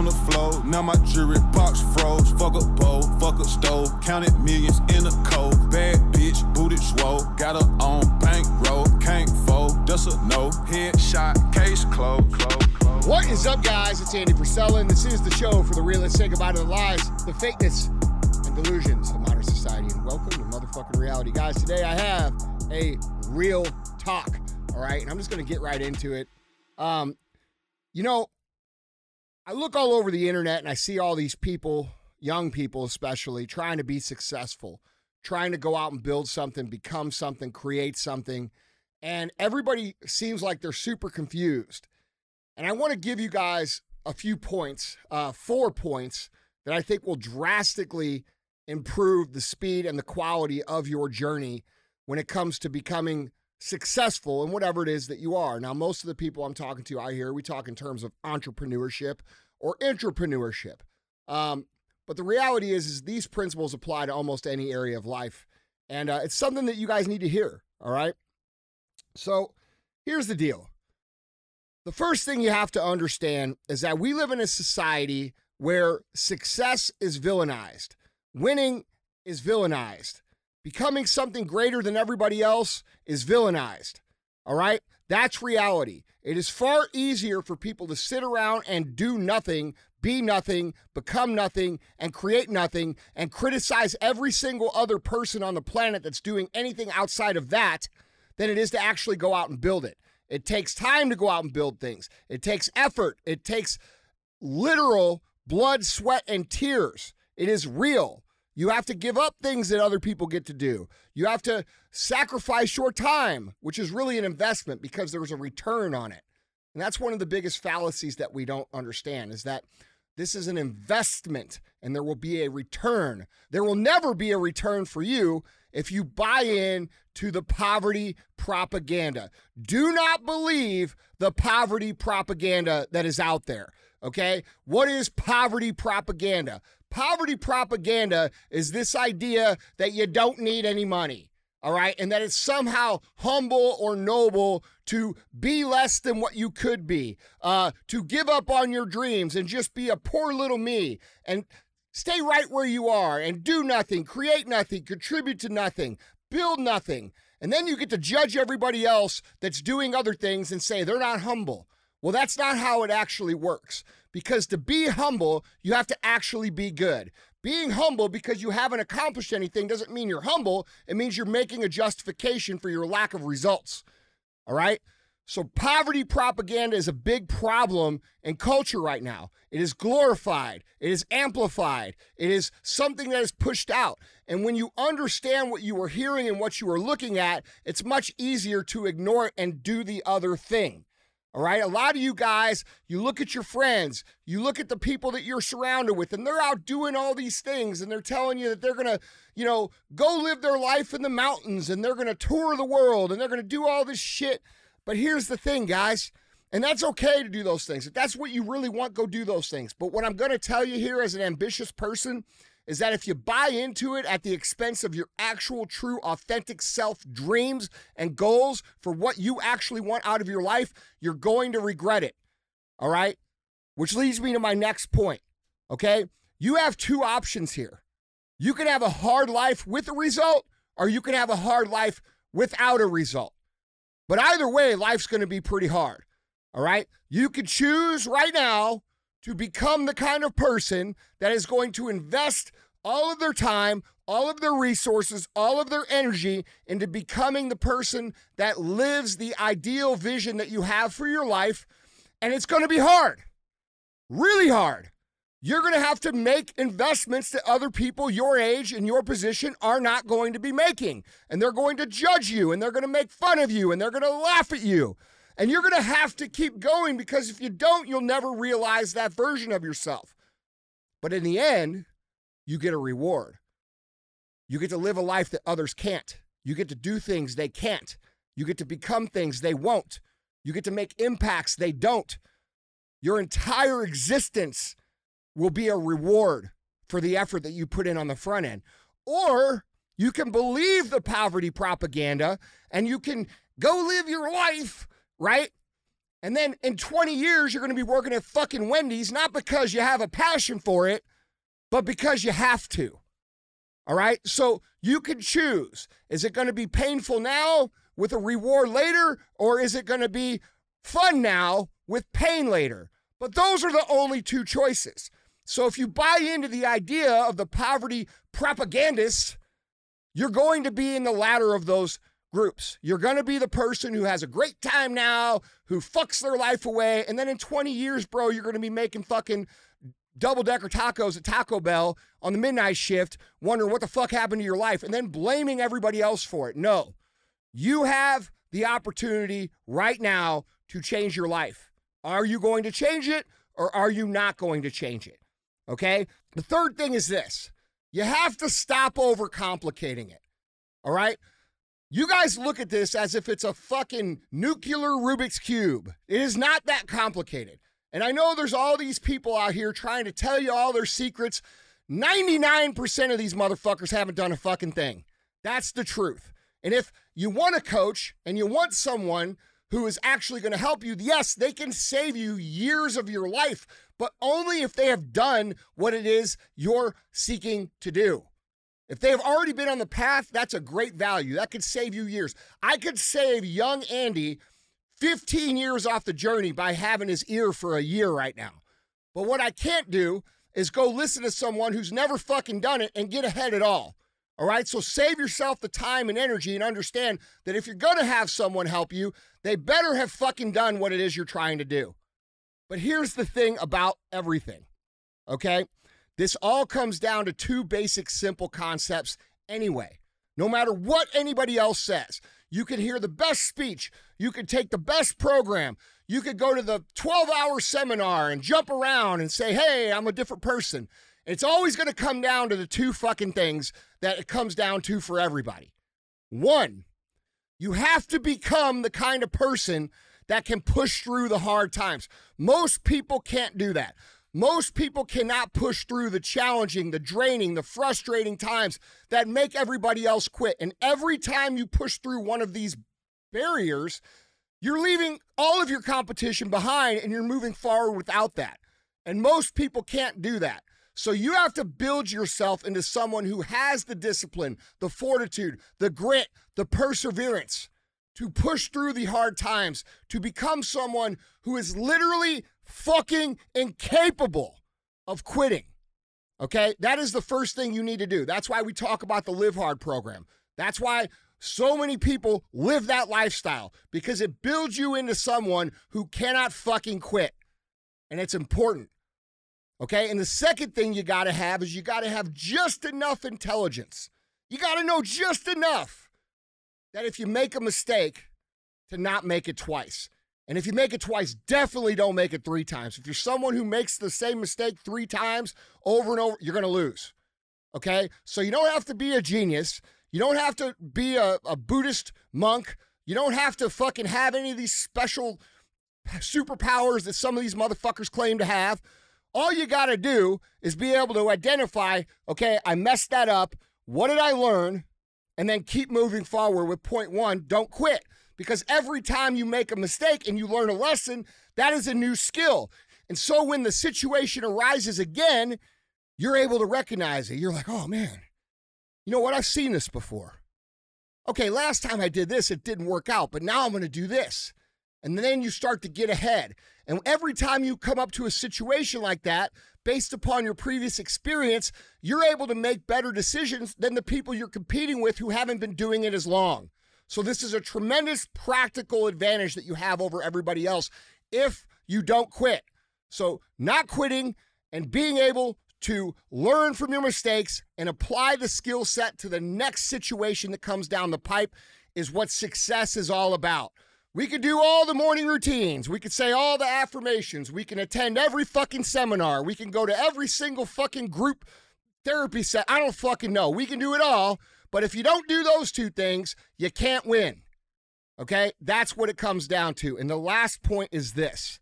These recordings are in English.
on the floor. Now my jewelry box froze. Fuck a bowl, fuck a stove. Counted millions in a cold. Bad bitch, booted swole. Got her on bankroll. Can't fold, that's a no. Headshot, case closed. Close. What is up, guys? It's Andy Frisella, and this is the show for the realists. Say goodbye to the lies, the fakeness, and delusions of modern society. And welcome to motherfucking reality. Guys, today I have a real talk, all right? And I'm just to get right into it. Um, you know, I look all over the internet and I see all these people, young people especially, trying to be successful, trying to go out and build something, become something, create something. And everybody seems like they're super confused. And I want to give you guys a few points, uh, four points that I think will drastically improve the speed and the quality of your journey when it comes to becoming successful in whatever it is that you are. Now, most of the people I'm talking to out here, we talk in terms of entrepreneurship or entrepreneurship. Um, but the reality is, is these principles apply to almost any area of life, and uh, it's something that you guys need to hear. All right. So here's the deal. The first thing you have to understand is that we live in a society where success is villainized, winning is villainized, becoming something greater than everybody else is villainized. All right? That's reality. It is far easier for people to sit around and do nothing, be nothing, become nothing, and create nothing, and criticize every single other person on the planet that's doing anything outside of that than it is to actually go out and build it. It takes time to go out and build things, it takes effort, it takes literal blood, sweat, and tears. It is real. You have to give up things that other people get to do. You have to sacrifice your time, which is really an investment because there's a return on it. And that's one of the biggest fallacies that we don't understand is that this is an investment and there will be a return. There will never be a return for you if you buy in to the poverty propaganda. Do not believe the poverty propaganda that is out there. Okay? What is poverty propaganda? Poverty propaganda is this idea that you don't need any money. All right. And that it's somehow humble or noble to be less than what you could be, uh, to give up on your dreams and just be a poor little me and stay right where you are and do nothing, create nothing, contribute to nothing, build nothing. And then you get to judge everybody else that's doing other things and say they're not humble. Well, that's not how it actually works. Because to be humble, you have to actually be good. Being humble because you haven't accomplished anything doesn't mean you're humble. It means you're making a justification for your lack of results. All right? So, poverty propaganda is a big problem in culture right now. It is glorified, it is amplified, it is something that is pushed out. And when you understand what you are hearing and what you are looking at, it's much easier to ignore it and do the other thing. All right. A lot of you guys, you look at your friends, you look at the people that you're surrounded with, and they're out doing all these things, and they're telling you that they're going to, you know, go live their life in the mountains and they're going to tour the world and they're going to do all this shit. But here's the thing, guys, and that's okay to do those things. If that's what you really want, go do those things. But what I'm going to tell you here as an ambitious person is that if you buy into it at the expense of your actual, true, authentic self dreams and goals for what you actually want out of your life, you're going to regret it. All right? Which leads me to my next point. Okay? You have two options here. You can have a hard life with a result, or you can have a hard life without a result. But either way, life's going to be pretty hard. All right? You could choose right now to become the kind of person that is going to invest all of their time, all of their resources, all of their energy into becoming the person that lives the ideal vision that you have for your life. And it's going to be hard, really hard. You're going to have to make investments that other people your age and your position are not going to be making. And they're going to judge you and they're going to make fun of you and they're going to laugh at you. And you're going to have to keep going because if you don't, you'll never realize that version of yourself. But in the end, you get a reward. You get to live a life that others can't. You get to do things they can't. You get to become things they won't. You get to make impacts they don't. Your entire existence will be a reward for the effort that you put in on the front end. Or you can believe the poverty propaganda and you can go live your life right? And then in 20 years, you're going to be working at fucking Wendy's, not because you have a passion for it, but because you have to. All right. So you can choose. Is it going to be painful now with a reward later, or is it going to be fun now with pain later? But those are the only two choices. So if you buy into the idea of the poverty propagandists, you're going to be in the latter of those groups. You're going to be the person who has a great time now, who fucks their life away, and then in 20 years, bro, you're going to be making fucking double decker tacos at Taco Bell on the midnight shift, wondering what the fuck happened to your life, and then blaming everybody else for it. No, you have the opportunity right now to change your life. Are you going to change it or are you not going to change it? Okay. The third thing is this you have to stop overcomplicating it. All right. You guys look at this as if it's a fucking nuclear Rubik's Cube. It is not that complicated. And I know there's all these people out here trying to tell you all their secrets. 99% of these motherfuckers haven't done a fucking thing. That's the truth. And if you want a coach and you want someone who is actually going to help you, yes, they can save you years of your life, but only if they have done what it is you're seeking to do. If they have already been on the path, that's a great value. That could save you years. I could save young Andy 15 years off the journey by having his ear for a year right now. But what I can't do is go listen to someone who's never fucking done it and get ahead at all. All right, so save yourself the time and energy and understand that if you're gonna have someone help you, they better have fucking done what it is you're trying to do. But here's the thing about everything, okay? This all comes down to two basic, simple concepts anyway. No matter what anybody else says, you can hear the best speech, you can take the best program, you could go to the 12 hour seminar and jump around and say, hey, I'm a different person. It's always going to come down to the two fucking things that it comes down to for everybody. One, you have to become the kind of person that can push through the hard times. Most people can't do that. Most people cannot push through the challenging, the draining, the frustrating times that make everybody else quit. And every time you push through one of these barriers, you're leaving all of your competition behind and you're moving forward without that. And most people can't do that. So you have to build yourself into someone who has the discipline, the fortitude, the grit, the perseverance to push through the hard times, to become someone who is literally fucking incapable of quitting. Okay? That is the first thing you need to do. That's why we talk about the Live Hard program. That's why so many people live that lifestyle because it builds you into someone who cannot fucking quit. And it's important. Okay? And the second thing you got to have is you got to have just enough intelligence. You got to know just enough that if you make a mistake, to not make it twice. And if you make it twice, definitely don't make it three times. If you're someone who makes the same mistake three times over and over, you're going to lose. Okay? So you don't have to be a genius. You don't have to be a, a Buddhist monk. You don't have to fucking have any of these special superpowers that some of these motherfuckers claim to have. All you got to do is be able to identify, okay, I messed that up. What did I learn? And then keep moving forward with point one. Don't quit because every time you make a mistake and you learn a lesson, that is a new skill. And so when the situation arises again, you're able to recognize it. You're like, oh man, you know what? I've seen this before. Okay, last time I did this, it didn't work out, but now I'm going to do this. And then you start to get ahead. And every time you come up to a situation like that, based upon your previous experience, you're able to make better decisions than the people you're competing with who haven't been doing it as long. So this is a tremendous practical advantage that you have over everybody else if you don't quit. So not quitting and being able to learn from your mistakes and apply the skill set to the next situation that comes down the pipe is what success is all about. We could do all the morning routines. We could say all the affirmations. We can attend every fucking seminar. We can go to every single fucking group therapy set. I don't fucking know. We can do it all. But if you don't do those two things, you can't win. Okay? That's what it comes down to. And the last point is this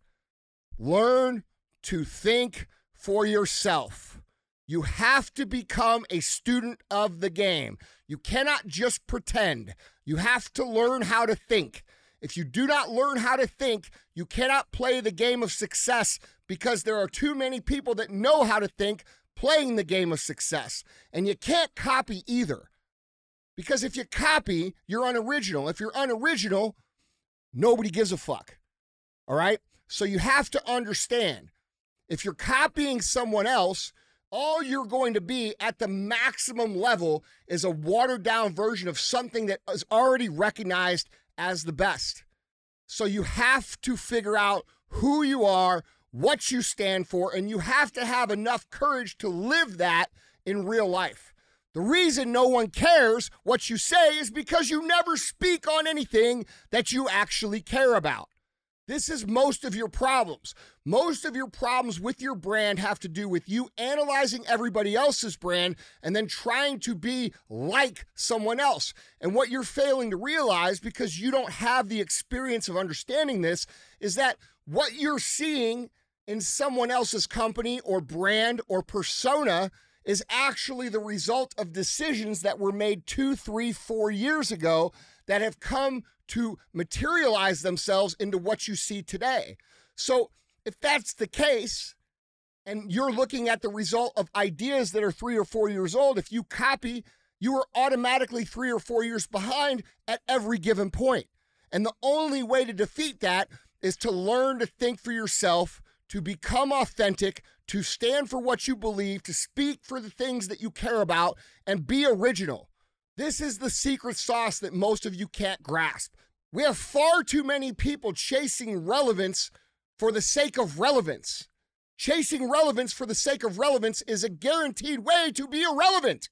learn to think for yourself. You have to become a student of the game. You cannot just pretend. You have to learn how to think. If you do not learn how to think, you cannot play the game of success because there are too many people that know how to think playing the game of success. And you can't copy either. Because if you copy, you're unoriginal. If you're unoriginal, nobody gives a fuck. All right? So you have to understand if you're copying someone else, all you're going to be at the maximum level is a watered down version of something that is already recognized as the best. So you have to figure out who you are, what you stand for, and you have to have enough courage to live that in real life. The reason no one cares what you say is because you never speak on anything that you actually care about. This is most of your problems. Most of your problems with your brand have to do with you analyzing everybody else's brand and then trying to be like someone else. And what you're failing to realize because you don't have the experience of understanding this is that what you're seeing in someone else's company or brand or persona is actually the result of decisions that were made two, three, four years ago that have come to materialize themselves into what you see today. So, if that's the case, and you're looking at the result of ideas that are three or four years old, if you copy, you are automatically three or four years behind at every given point. And the only way to defeat that is to learn to think for yourself, to become authentic, to stand for what you believe, to speak for the things that you care about, and be original. This is the secret sauce that most of you can't grasp. We have far too many people chasing relevance for the sake of relevance. Chasing relevance for the sake of relevance is a guaranteed way to be irrelevant.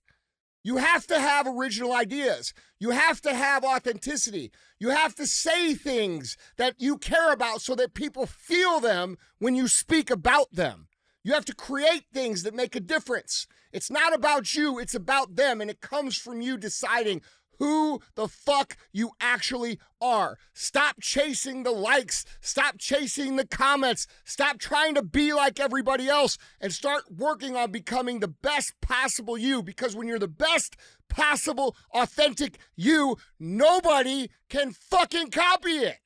You have to have original ideas. You have to have authenticity. You have to say things that you care about so that people feel them when you speak about them. You have to create things that make a difference. It's not about you, it's about them. And it comes from you deciding who the fuck you actually are. Stop chasing the likes. Stop chasing the comments. Stop trying to be like everybody else and start working on becoming the best possible you. Because when you're the best possible, authentic you, nobody can fucking copy it.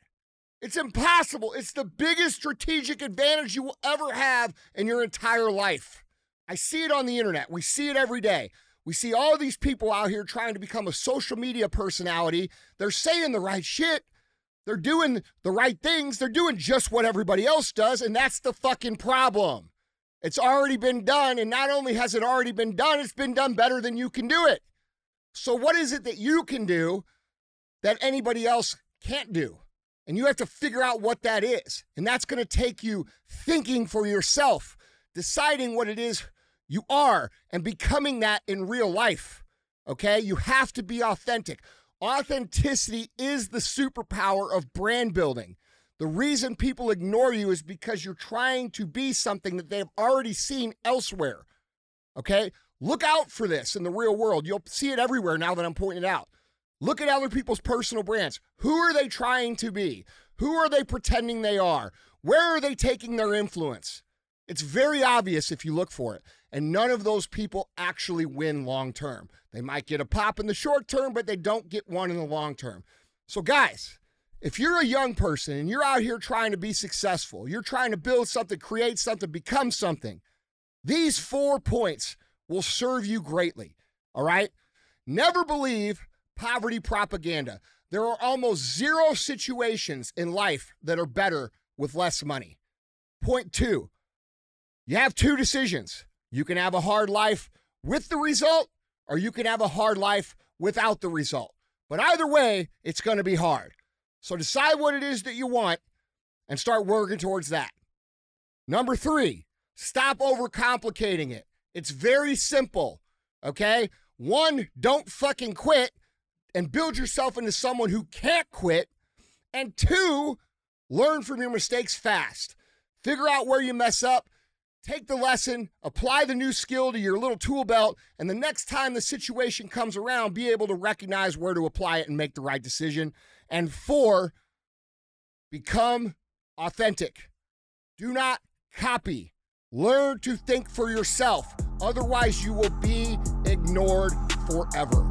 It's impossible. It's the biggest strategic advantage you will ever have in your entire life. I see it on the internet. We see it every day. We see all these people out here trying to become a social media personality. They're saying the right shit. They're doing the right things. They're doing just what everybody else does. And that's the fucking problem. It's already been done. And not only has it already been done, it's been done better than you can do it. So, what is it that you can do that anybody else can't do? And you have to figure out what that is. And that's going to take you thinking for yourself, deciding what it is you are, and becoming that in real life. Okay? You have to be authentic. Authenticity is the superpower of brand building. The reason people ignore you is because you're trying to be something that they've already seen elsewhere. Okay? Look out for this in the real world. You'll see it everywhere now that I'm pointing it out. Look at other people's personal brands. Who are they trying to be? Who are they pretending they are? Where are they taking their influence? It's very obvious if you look for it. And none of those people actually win long term. They might get a pop in the short term, but they don't get one in the long term. So, guys, if you're a young person and you're out here trying to be successful, you're trying to build something, create something, become something, these four points will serve you greatly. All right? Never believe poverty propaganda. There are almost zero situations in life that are better with less money. Point two, you have two decisions. You can have a hard life with the result, or you can have a hard life without the result. But either way, it's going to be hard. So decide what it is that you want and start working towards that. Number three, stop overcomplicating it. It's very simple, okay? One, don't fucking quit and build yourself into someone who can't quit. And two, learn from your mistakes fast. Figure out where you mess up, take the lesson, apply the new skill to your little tool belt, and the next time the situation comes around, be able to recognize where to apply it and make the right decision. And four, become authentic. Do not copy. Learn to think for yourself. Otherwise, you will be ignored forever.